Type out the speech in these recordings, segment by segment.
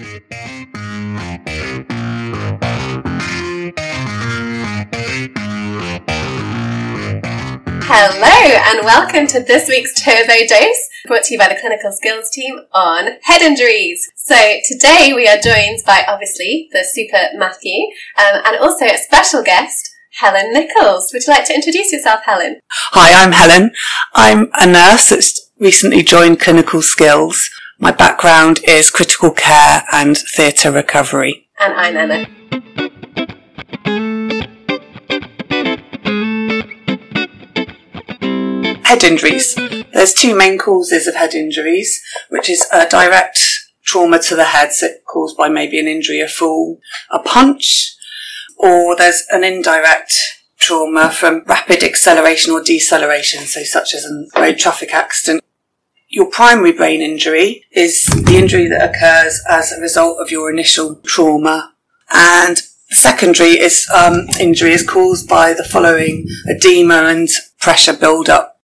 Hello, and welcome to this week's Turbo Dose, brought to you by the Clinical Skills team on head injuries. So today we are joined by obviously the super Matthew, um, and also a special guest, Helen Nichols. Would you like to introduce yourself, Helen? Hi, I'm Helen. I'm a nurse that's recently joined Clinical Skills. My background is critical care and theatre recovery. And I'm Emma. Head injuries. There's two main causes of head injuries, which is a direct trauma to the head, so caused by maybe an injury, a fall, a punch, or there's an indirect trauma from rapid acceleration or deceleration, so such as a road traffic accident. Your primary brain injury is the injury that occurs as a result of your initial trauma, and secondary is um, injury is caused by the following edema and pressure build-up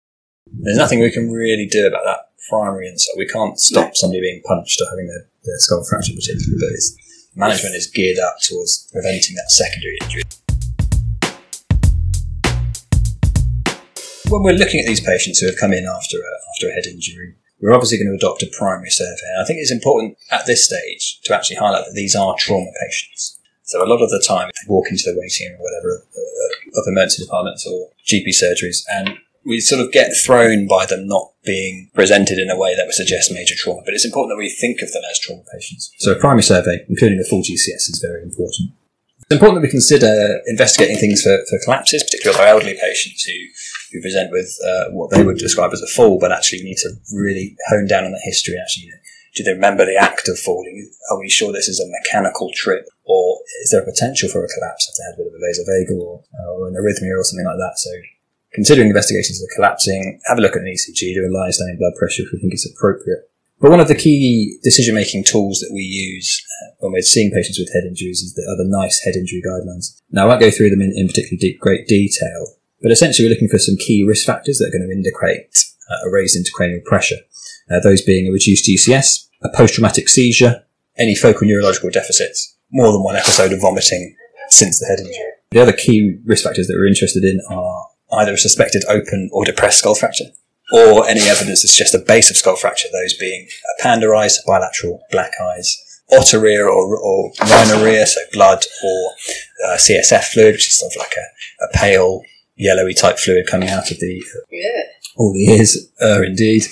there's nothing we can really do about that primary insult. We can't stop No. somebody being punched or having their, their skull fractured particularly, but it's, management is geared up towards preventing that secondary injury. When we're looking at these patients who have come in after a, after a head injury, we're obviously going to adopt a primary survey. And I think it's important at this stage to actually highlight that these are trauma patients. So a lot of the time, they walk into the waiting room or whatever uh, of emergency departments or GP surgeries, and we sort of get thrown by them not being presented in a way that would suggest major trauma. But it's important that we think of them as trauma patients. So a primary survey, including a full GCS, is very important. It's important that we consider investigating things for, for collapses, particularly with our elderly patients who, who present with uh, what they would describe as a fall, but actually we need to really hone down on the history. Actually, do they remember the act of falling? Are we sure this is a mechanical trip, or is there a potential for a collapse if they had a bit of a vasovagal or, uh, or an arrhythmia or something like that? So considering investigations of collapsing, have a look at an ECG, do a lying standing blood pressure if we think it's appropriate. But one of the key decision-making tools that we use uh, when we're seeing patients with head injuries is the other NICE head injury guidelines. Now, I won't go through them in, in particularly deep, great detail, but essentially we're looking for some key risk factors that are going to indicate uh, a raised intracranial pressure. Uh, those being a reduced GCS, a post-traumatic seizure, any focal neurological deficits, more than one episode of vomiting since the head injury. The other key risk factors that we're interested in are either a suspected open or depressed skull fracture, or any evidence it's just a base of skull fracture, those being a panda eyes, bilateral black eyes, otorrhea or, or rhinorrhea, so blood, or uh, CSF fluid, which is sort of like a, a pale yellowy type fluid coming out of the Yeah. all the ears, uh, indeed,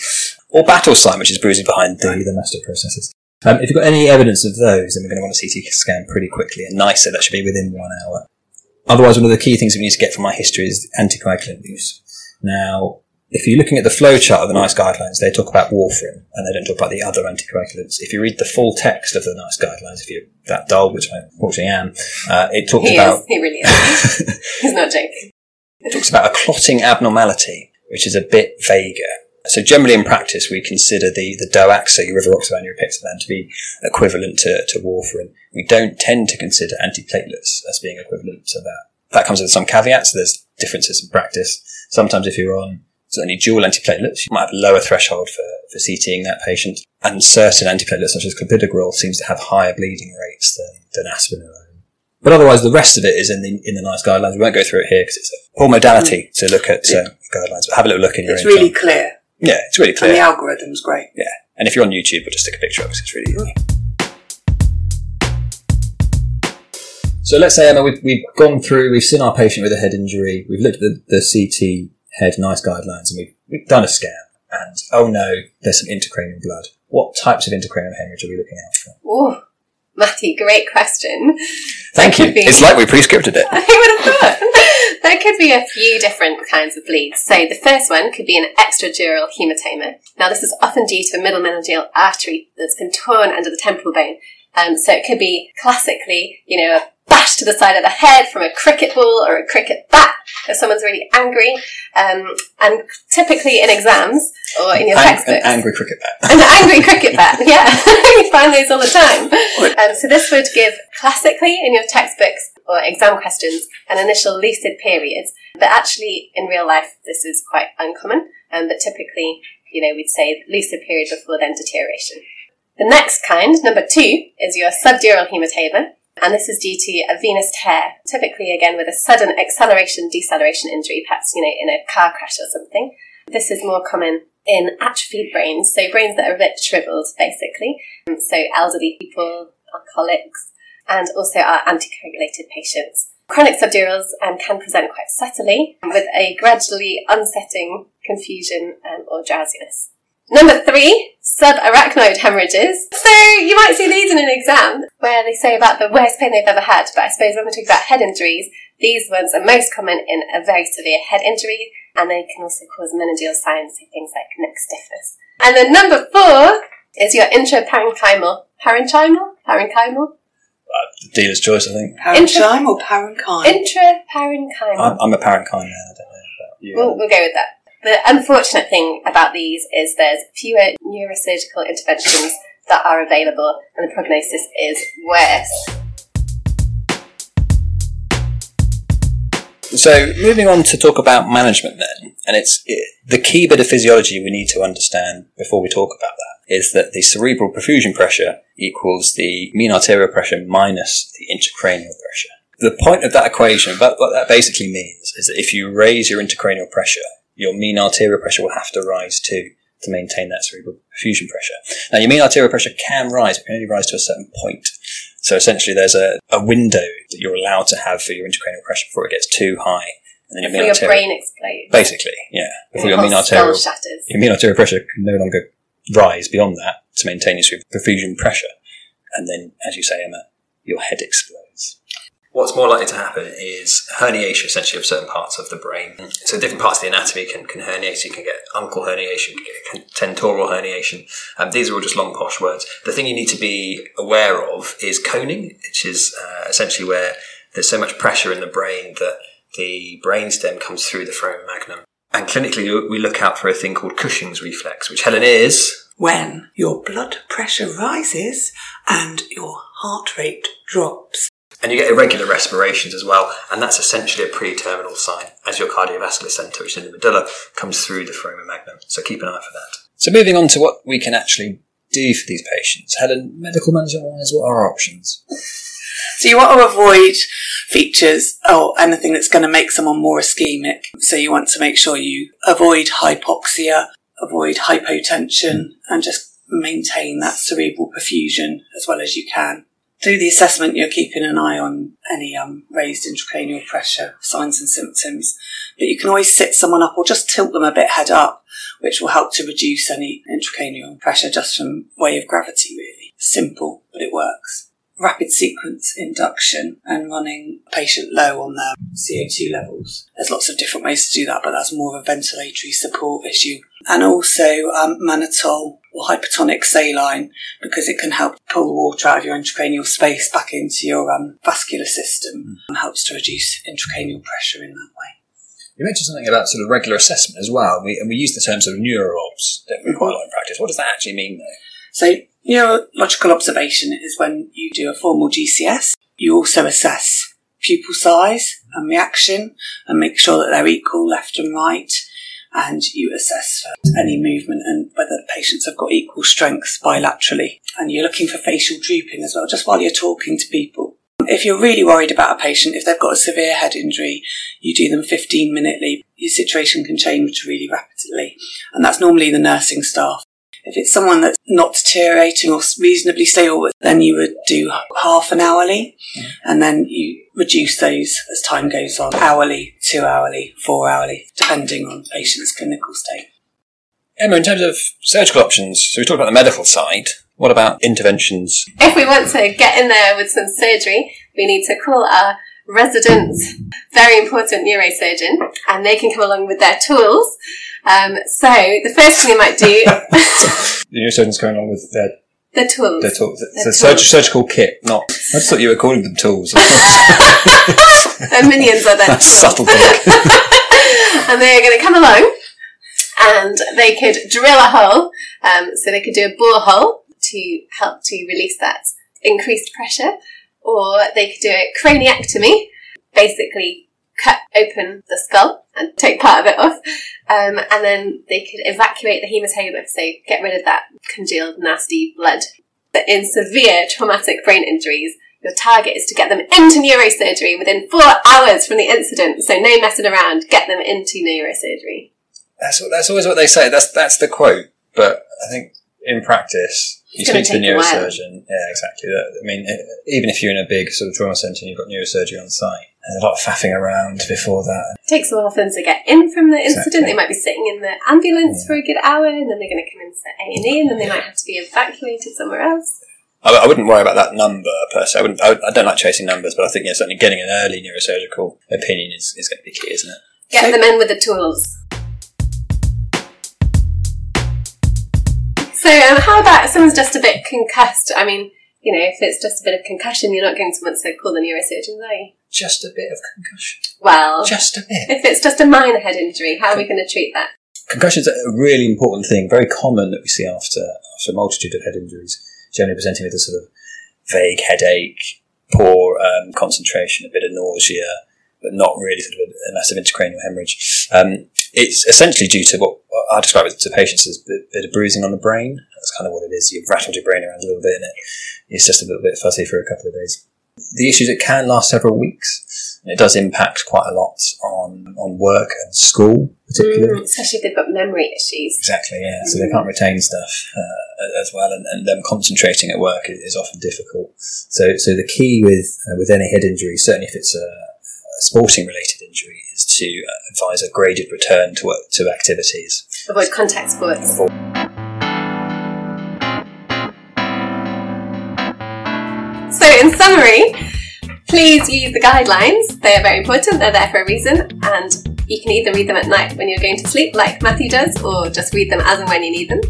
or battle sign, which is bruising behind the, the mastoid processes. Um, if you've got any evidence of those, then we're going to want a CT scan pretty quickly and nicer. That should be within one hour. Otherwise, one of the key things we need to get from our history is anticoagulant use. Now, if you're looking at the flow chart of the NICE guidelines, they talk about warfarin and they don't talk about the other anticoagulants. If you read the full text of the NICE guidelines, if you're that dull, which I unfortunately am, uh, it talks He about is. He really is. He's not joking. it talks about a clotting abnormality, which is a bit vaguer. So generally in practice, we consider the, the so your rivaroxaban, your apixaban, to be equivalent to, to warfarin. We don't tend to consider antiplatelets as being equivalent to that. That comes with some caveats. There's differences in practice. Sometimes if you're on certainly dual antiplatelets, you might have a lower threshold for, for CTing that patient. And certain antiplatelets, such as clopidogrel, seems to have higher bleeding rates than, than aspirin alone. But otherwise, the rest of it is in the in the NICE guidelines. We won't go through it here because it's a poor modality to look at uh, guidelines. But have a little look in your It's really time. clear, yeah, it's really and clear. the algorithm's great. Yeah, and if you're on YouTube, we'll just stick a picture up because it's really easy. So let's say Emma, we've, we've gone through, we've seen our patient with a head injury, we've looked at the, the CT head NICE guidelines, and we've, we've done a scan. And oh no, there's some intracranial blood. What types of intracranial hemorrhage are we looking out for? Oh, Matty, great question. Thank That you. be- It's like we pre-scripted it. I would have thought. there could be a few different kinds of bleeds. So the first one could be an extradural hematoma. Now this is often due to a middle meningeal artery that's been torn under the temporal bone. Um, so it could be classically, you know, a bash to the side of the head from a cricket ball or a cricket bat if someone's really angry. Um, and typically in exams or in your Ang- textbooks. an angry cricket bat. An angry cricket bat, yeah. you find those all the time. Um, so this would give classically in your textbooks or exam questions an initial lucid period, but actually in real life this is quite uncommon. Um, but typically, you know, we'd say lucid period before then deterioration. The next kind, number two, is your subdural hematoma. And this is due to a venous tear, typically again with a sudden acceleration deceleration injury, perhaps, you know, in a car crash or something. This is more common in atrophied brains, so brains that are a bit shriveled, basically. So elderly people, alcoholics, and also our anticoagulated patients. Chronic subdurals um, can present quite subtly with a gradually unsetting confusion um, or drowsiness. Number three, subarachnoid hemorrhages. So you might see these in an exam where they say about the worst pain they've ever had, but I suppose when we talk about head injuries, these ones are most common in a very severe head injury and they can also cause meningeal signs, so things like neck stiffness. And then number four is your intraparenchymal, parenchymal, parenchymal, Uh, dealer's choice, I think. Parenchyme or parenchyme? intraparenchymal. I'm, I'm a parenchyme man. I don't know about you. We'll, we'll go with that. The unfortunate thing about these is there's fewer neurosurgical interventions that are available, and the prognosis is worse. So, moving on to talk about management then, and it's it, the key bit of physiology we need to understand before we talk about that is that the cerebral perfusion pressure equals the mean arterial pressure minus the intracranial pressure. The point of that equation, but what that basically means is that if you raise your intracranial pressure, your mean arterial pressure will have to rise too to maintain that cerebral perfusion pressure. Now, your mean arterial pressure can rise, but can only rise to a certain point. So essentially, there's a, a window that you're allowed to have for your intracranial pressure before it gets too high, and then your Before mean your brain explodes. basically, yeah, before your mean arterial, shatters. your mean arterial pressure can no longer rise beyond that to maintain your cerebral perfusion pressure, and then, as you say, Emma, your head explodes. What's more likely to happen is herniation, essentially, of certain parts of the brain. So different parts of the anatomy can, can herniate. So you can get uncal herniation, you can get tentorial herniation. Um, these are all just long posh words. The thing you need to be aware of is coning, which is uh, essentially where there's so much pressure in the brain that the brainstem comes through the foramen magnum. And clinically, we look out for a thing called Cushing's reflex, which Helen is. When your blood pressure rises and your heart rate drops. And you get irregular respirations as well, and that's essentially a pre-terminal sign as your cardiovascular centre, which is in the medulla, comes through the foramen magnum. So keep an eye for that. So moving on to what we can actually do for these patients. Helen, medical management wise, what are our options? So you want to avoid features or anything that's going to make someone more ischemic. So you want to make sure you avoid hypoxia, avoid hypotension, and just maintain that cerebral perfusion as well as you can. Through the assessment, you're keeping an eye on any um, raised intracranial pressure signs and symptoms. But you can always sit someone up or just tilt them a bit head up, which will help to reduce any intracranial pressure just from way of gravity, really. Simple, but it works rapid sequence induction and running a patient low on their CO2 levels. There's lots of different ways to do that, but that's more of a ventilatory support issue. And also um, mannitol or hypertonic saline because it can help pull the water out of your intracranial space back into your um, vascular system and helps to reduce intracranial pressure in that way. You mentioned something about sort of regular assessment as well, we, and we use the term sort of neurobs, don't we, quite a lot in practice. What does that actually mean, though? So neurological observation is when you do a formal GCS. You also assess pupil size and reaction and make sure that they're equal left and right. And you assess for any movement and whether the patients have got equal strengths bilaterally. And you're looking for facial drooping as well, just while you're talking to people. If you're really worried about a patient, if they've got a severe head injury, you do them 15 minute leave. Your situation can change really rapidly. And that's normally the nursing staff. If it's someone that's not deteriorating or reasonably stable, then you would do half an hourly mm-hmm. and then you reduce those as time goes on. Hourly, two hourly, four hourly, depending on the patient's clinical state. Emma, in terms of surgical options, so we talked about the medical side. What about interventions? If we want to get in there with some surgery, we need to call our resident, very important neurosurgeon, and they can come along with their tools. Um, so the first thing they might do, The neurosurgeon's going along with their, the tools. their tools. It's a surg- surgical kit, not. I just thought you were calling them tools. Their minions are their That's tools. subtle thing. and they're going to come along and they could drill a hole. Um, so they could do a borehole to help to release that increased pressure, or they could do a craniectomy, basically cut open the skull and take part of it off, um, and then they could evacuate the hematoma, so get rid of that congealed, nasty blood. But in severe traumatic brain injuries, your target is to get them into neurosurgery within four hours from the incident. So no messing around, get them into neurosurgery. That's what, that's always what they say. That's that's the quote. But I think in practice, you speak to the take a while. neurosurgeon. Yeah, exactly. That, I mean, even if you're in a big sort of trauma centre and you've got neurosurgery on site, there's a lot of faffing around before that. It takes a while for them to get in from the incident. Exactly. They might be sitting in the ambulance for a good hour, and then they're going to come into A and E, and then they might have to be evacuated somewhere else. I, I wouldn't worry about that number per se. I, wouldn't, I, I don't like chasing numbers, but I think yeah, certainly getting an early neurosurgical opinion is, is going to be key, isn't it? Get So- them in with the tools. So, um, how about someone's just a bit concussed? I mean, you know, if it's just a bit of concussion, you're not going to want to call the neurosurgeons, are you? Just a bit of concussion. Well, Just a bit. if it's just a minor head injury, how are we going to treat that? Concussion's are a really important thing, very common that we see after after a multitude of head injuries, generally presenting with a sort of vague headache, poor um, concentration, a bit of nausea, but not really sort of a, a massive intracranial hemorrhage. Um, it's essentially due to what I describe it to patients as a bit, of bruising on the brain. That's kind of what it is. You've rattled your brain around a little bit and it, it's just a little bit fuzzy for a couple of days. The issue is it can last several weeks. It does impact quite a lot on, on work and school, particularly. Mm, especially if they've got memory issues. Exactly, yeah. So they can't retain stuff uh, as well, and, and them concentrating at work is, is often difficult. So, so the key with uh, with any head injury, certainly if it's a, a sporting related injury, to advise a graded return to to activities. Avoid contact sports. So, in summary, please use the guidelines. They are very important, they're there for a reason, and you can either read them at night when you're going to sleep, like Matthew does, or just read them as and when you need them.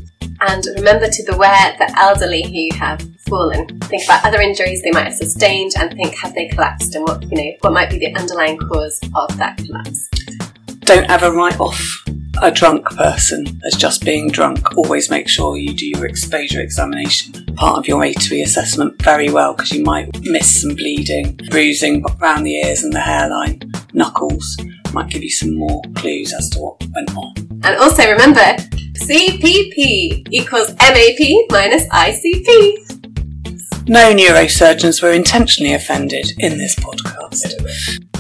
And remember to beware the elderly who have fallen. Think about other injuries they might have sustained and think have they collapsed and what you know what might be the underlying cause of that collapse. Don't ever write off a drunk person as just being drunk. Always make sure you do your exposure examination, part of your A2E assessment, very well because you might miss some bleeding, bruising around the ears and the hairline, knuckles. Might give you some more clues as to what went on. And also remember, CPP equals MAP minus ICP. No neurosurgeons were intentionally offended in this podcast.